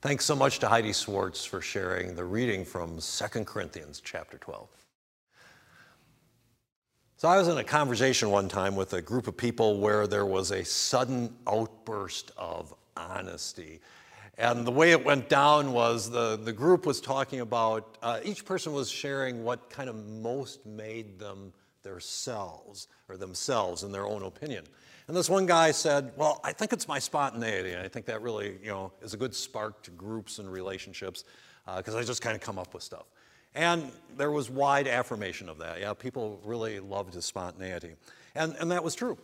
Thanks so much to Heidi Swartz for sharing the reading from 2 Corinthians chapter 12. So, I was in a conversation one time with a group of people where there was a sudden outburst of honesty. And the way it went down was the, the group was talking about, uh, each person was sharing what kind of most made them themselves or themselves in their own opinion. And this one guy said, Well, I think it's my spontaneity. I think that really, you know, is a good spark to groups and relationships because uh, I just kind of come up with stuff. And there was wide affirmation of that. Yeah, people really loved his spontaneity. And, and that was true.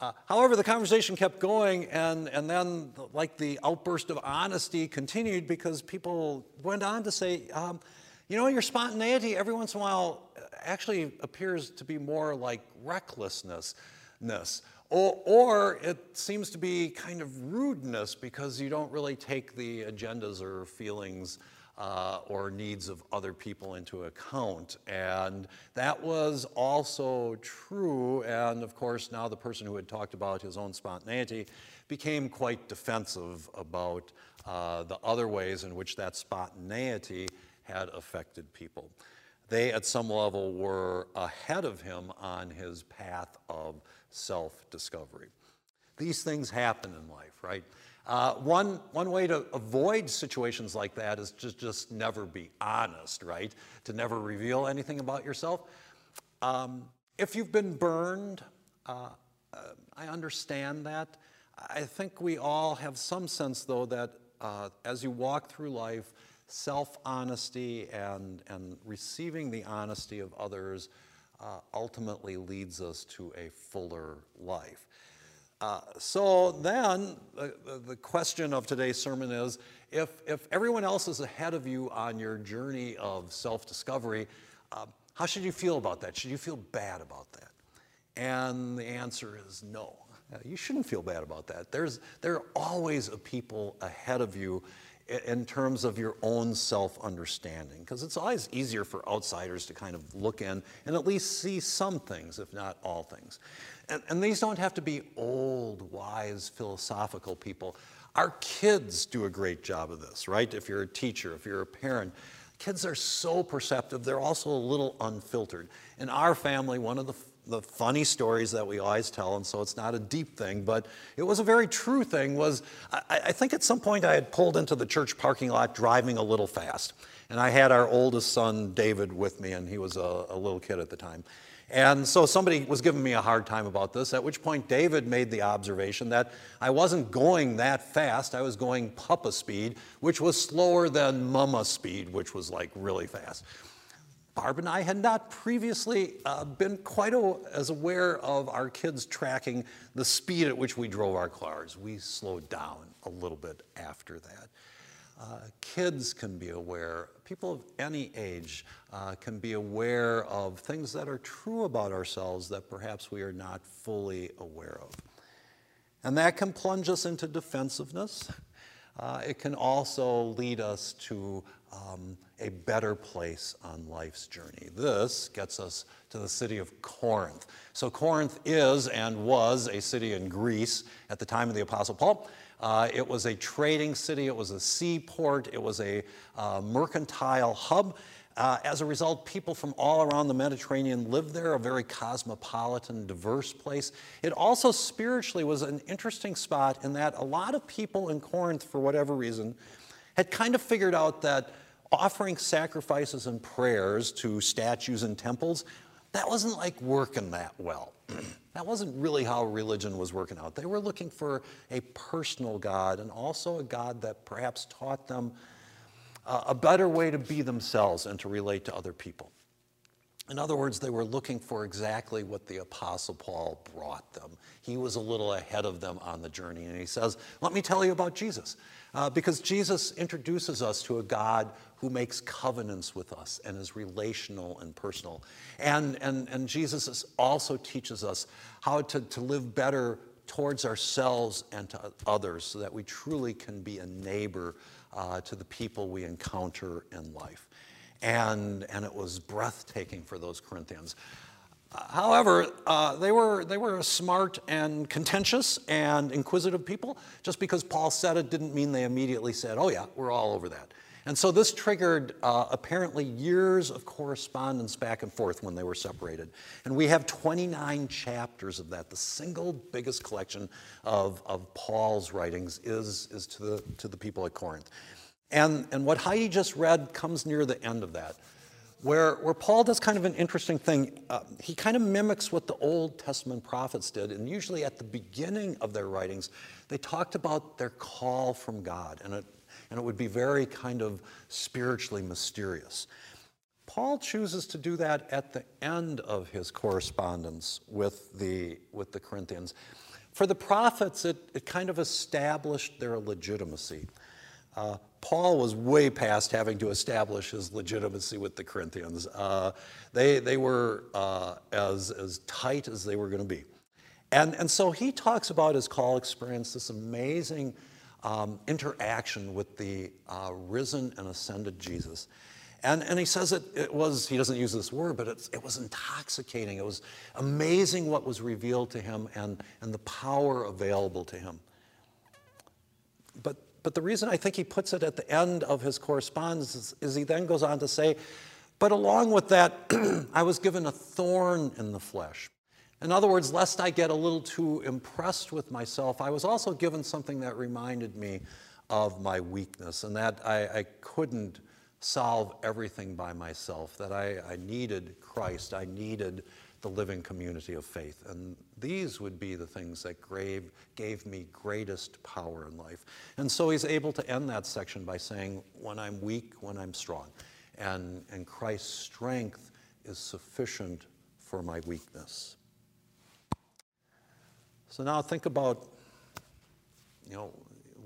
Uh, however, the conversation kept going, and, and then, like, the outburst of honesty continued because people went on to say, um, you know, your spontaneity every once in a while actually appears to be more like recklessness. Or, or it seems to be kind of rudeness because you don't really take the agendas or feelings uh, or needs of other people into account. And that was also true. And of course, now the person who had talked about his own spontaneity became quite defensive about uh, the other ways in which that spontaneity had affected people. They, at some level, were ahead of him on his path of self discovery. These things happen in life, right? Uh, one, one way to avoid situations like that is to just never be honest, right? To never reveal anything about yourself. Um, if you've been burned, uh, uh, I understand that. I think we all have some sense, though, that uh, as you walk through life, self honesty and, and receiving the honesty of others uh, ultimately leads us to a fuller life. Uh, so then, the, the question of today's sermon is if, if everyone else is ahead of you on your journey of self discovery, uh, how should you feel about that? Should you feel bad about that? And the answer is no. Uh, you shouldn't feel bad about that. There's, there are always a people ahead of you in terms of your own self understanding, because it's always easier for outsiders to kind of look in and at least see some things, if not all things. And, and these don't have to be old, wise, philosophical people. Our kids do a great job of this, right? If you're a teacher, if you're a parent, kids are so perceptive, they're also a little unfiltered. In our family, one of the the funny stories that we always tell, and so it's not a deep thing, but it was a very true thing. Was I, I, think at some point I had pulled into the church parking lot driving a little fast, and I had our oldest son David with me, and he was a, a little kid at the time. And so somebody was giving me a hard time about this, at which point David made the observation that I wasn't going that fast. I was going papa speed, which was slower than mama speed, which was like really fast. Barb and I had not previously uh, been quite a, as aware of our kids tracking the speed at which we drove our cars. We slowed down a little bit after that. Uh, kids can be aware, people of any age uh, can be aware of things that are true about ourselves that perhaps we are not fully aware of. And that can plunge us into defensiveness. Uh, it can also lead us to um, a better place on life's journey. This gets us to the city of Corinth. So, Corinth is and was a city in Greece at the time of the Apostle Paul. Uh, it was a trading city, it was a seaport, it was a uh, mercantile hub. Uh, as a result, people from all around the Mediterranean lived there, a very cosmopolitan, diverse place. It also spiritually was an interesting spot in that a lot of people in Corinth, for whatever reason, had kind of figured out that offering sacrifices and prayers to statues and temples, that wasn't like working that well. that wasn't really how religion was working out. They were looking for a personal God and also a God that perhaps taught them a better way to be themselves and to relate to other people. In other words, they were looking for exactly what the Apostle Paul brought them. He was a little ahead of them on the journey, and he says, Let me tell you about Jesus. Uh, because Jesus introduces us to a God who makes covenants with us and is relational and personal. And, and, and Jesus also teaches us how to, to live better towards ourselves and to others so that we truly can be a neighbor uh, to the people we encounter in life. And, and it was breathtaking for those Corinthians. However, uh, they, were, they were smart and contentious and inquisitive people. Just because Paul said it didn't mean they immediately said, oh, yeah, we're all over that. And so this triggered uh, apparently years of correspondence back and forth when they were separated. And we have 29 chapters of that. The single biggest collection of, of Paul's writings is, is to, the, to the people at Corinth. And, and what Heidi just read comes near the end of that where, where Paul does kind of an interesting thing. Uh, he kind of mimics what the Old Testament prophets did, and usually at the beginning of their writings, they talked about their call from God, and it, and it would be very kind of spiritually mysterious. Paul chooses to do that at the end of his correspondence with the, with the Corinthians. For the prophets, it, it kind of established their legitimacy. Uh, Paul was way past having to establish his legitimacy with the Corinthians. Uh, they, they were uh, as, as tight as they were going to be. And, and so he talks about his call experience, this amazing um, interaction with the uh, risen and ascended Jesus. And, and he says it, it was, he doesn't use this word, but it was intoxicating. It was amazing what was revealed to him and, and the power available to him. But but the reason I think he puts it at the end of his correspondence is, is he then goes on to say, But along with that, I was given a thorn in the flesh. In other words, lest I get a little too impressed with myself, I was also given something that reminded me of my weakness and that I, I couldn't solve everything by myself, that I, I needed Christ, I needed the living community of faith. And these would be the things that gave, gave me greatest power in life. And so he's able to end that section by saying, When I'm weak, when I'm strong. And, and Christ's strength is sufficient for my weakness. So now think about, you know,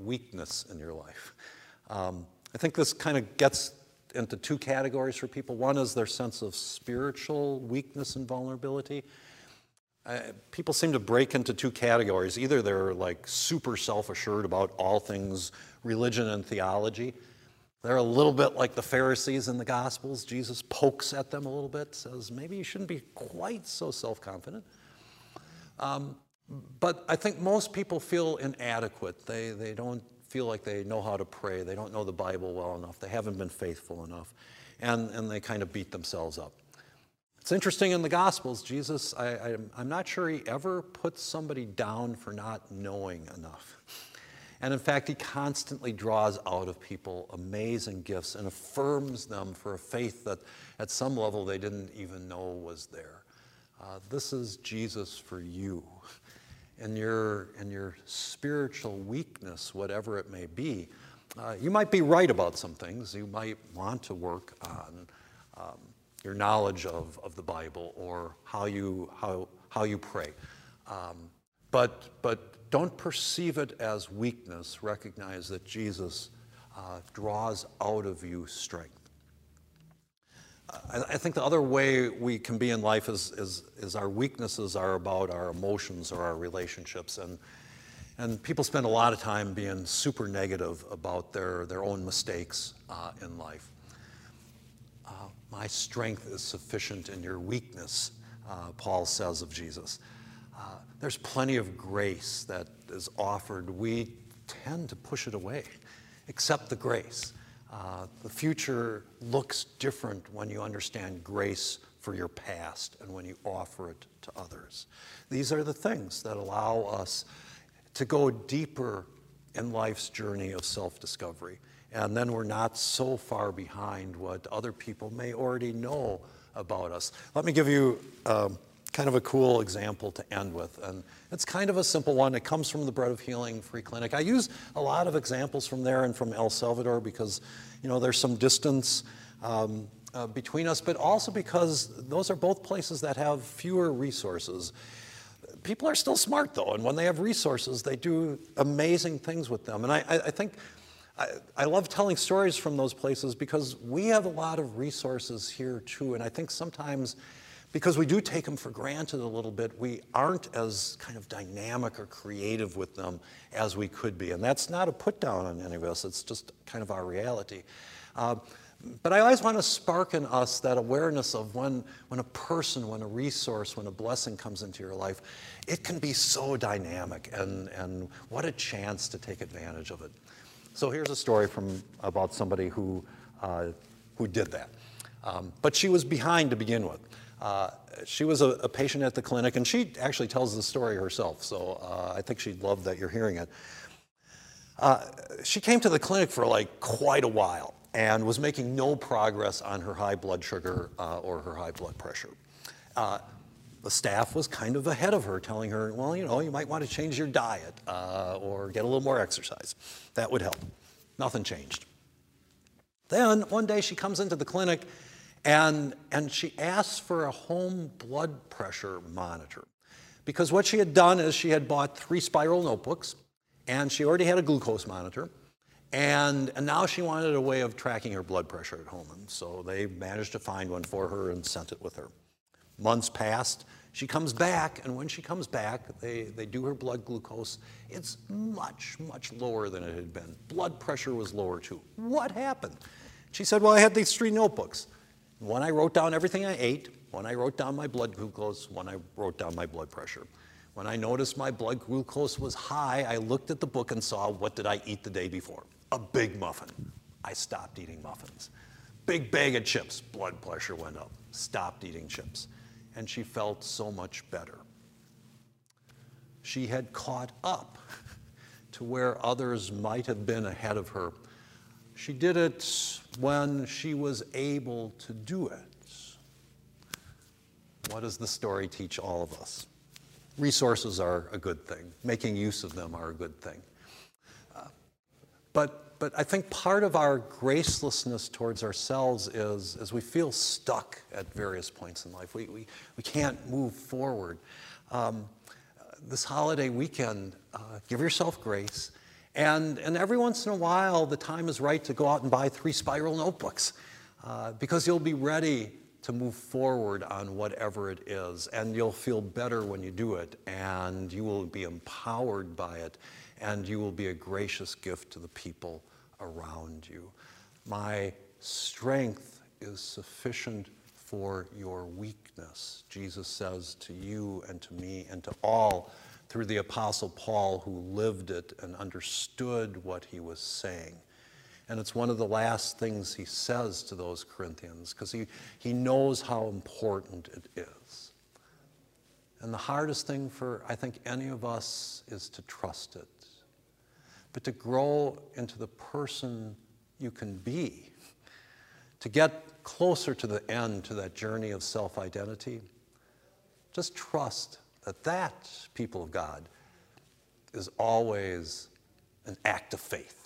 weakness in your life. Um, I think this kind of gets into two categories for people. One is their sense of spiritual weakness and vulnerability. Uh, people seem to break into two categories. Either they're like super self assured about all things religion and theology. They're a little bit like the Pharisees in the Gospels. Jesus pokes at them a little bit, says, maybe you shouldn't be quite so self confident. Um, but I think most people feel inadequate. They, they don't feel like they know how to pray, they don't know the Bible well enough, they haven't been faithful enough, and, and they kind of beat themselves up. It's interesting in the Gospels, Jesus, I, I, am not sure he ever puts somebody down for not knowing enough. And in fact, he constantly draws out of people amazing gifts and affirms them for a faith that at some level they didn't even know was there. Uh, this is Jesus for you in your, in your spiritual weakness, whatever it may be, uh, you might be right about some things. You might want to work on um, your knowledge of, of the Bible or how you, how, how you pray. Um, but, but don't perceive it as weakness. Recognize that Jesus uh, draws out of you strength. I, think the other way we can be in life is, is, is our weaknesses are about our emotions or our relationships. And, and people spend a lot of time being super negative about their, their own mistakes uh, in life. Uh, my strength is sufficient in your weakness, uh, Paul says of Jesus. Uh, there's plenty of grace that is offered. We tend to push it away, accept the grace. Uh, the future looks different when you understand grace for your past and when you offer it to others. These are the things that allow us to go deeper in life's journey of self discovery. And then we're not so far behind what other people may already know about us. Let me give you um, kind of a cool example to end with. And it's kind of a simple one. It comes from the Bread of Healing Free Clinic. I use a lot of examples from there and from El Salvador because, you know, there's some distance um, uh, between us, but also because those are both places that have fewer resources. People are still smart, though, and when they have resources, they do amazing things with them. And I, I think I, I love telling stories from those places because we have a lot of resources here, too. And I think sometimes because we do take them for granted a little bit, we aren't as kind of dynamic or creative with them as we could be. And that's not a put down on any of us, it's just kind of our reality. Uh, But I always want to spark in us that awareness of when, when a person, when a resource, when a blessing comes into your life, it can be so dynamic, and, and what a chance to take advantage of it. So here's a story from about somebody who, uh, who did that. Um, but she was behind to begin with. Uh, she was a, a, patient at the clinic, and she actually tells the story herself, so uh, I think she'd love that you're hearing it. Uh, she came to the clinic for like quite a while and was making no progress on her high blood sugar uh, or her high blood pressure. Uh, the staff was kind of ahead of her, telling her, well, you know, you might want to change your diet uh, or get a little more exercise. That would help. Nothing changed. Then one day she comes into the clinic and, and she asks for a home blood pressure monitor. Because what she had done is she had bought three spiral notebooks and she already had a glucose monitor. And, and now she wanted a way of tracking her blood pressure at home. And so they managed to find one for her and sent it with her. Months passed. She comes back, and when she comes back, they, they do her blood glucose. It's much, much lower than it had been. Blood pressure was lower too. What happened? She said, Well, I had these three notebooks. One I wrote down everything I ate, one I wrote down my blood glucose, one I wrote down my blood pressure. When I noticed my blood glucose was high, I looked at the book and saw what did I eat the day before? A big muffin. I stopped eating muffins. Big bag of chips, blood pressure went up. Stopped eating chips. And she felt so much better. She had caught up to where others might have been ahead of her she did it when she was able to do it. What does the story teach all of us? Resources are a good thing, making use of them are a good thing. Uh, but, but I think part of our gracelessness towards ourselves is, is we feel stuck at various points in life. We, we, we can't move forward. Um, this holiday weekend, uh, give yourself grace and, and every once in a while, the time is right to go out and buy three spiral notebooks uh, because you'll be ready to move forward on whatever it is. And you'll feel better when you do it, and you will be empowered by it, and you will be a gracious gift to the people around you. My strength is sufficient for your weakness, Jesus says to you and to me and to all through the Apostle Paul, who lived it and understood what he was saying. And it's one of the last things he says to those Corinthians because he, he knows how important it is. And the hardest thing for, I think, any of us is to trust it. But to grow into the person you can be, to get closer to the end, to that journey of self identity, just trust that that, people of God, is always an act of faith.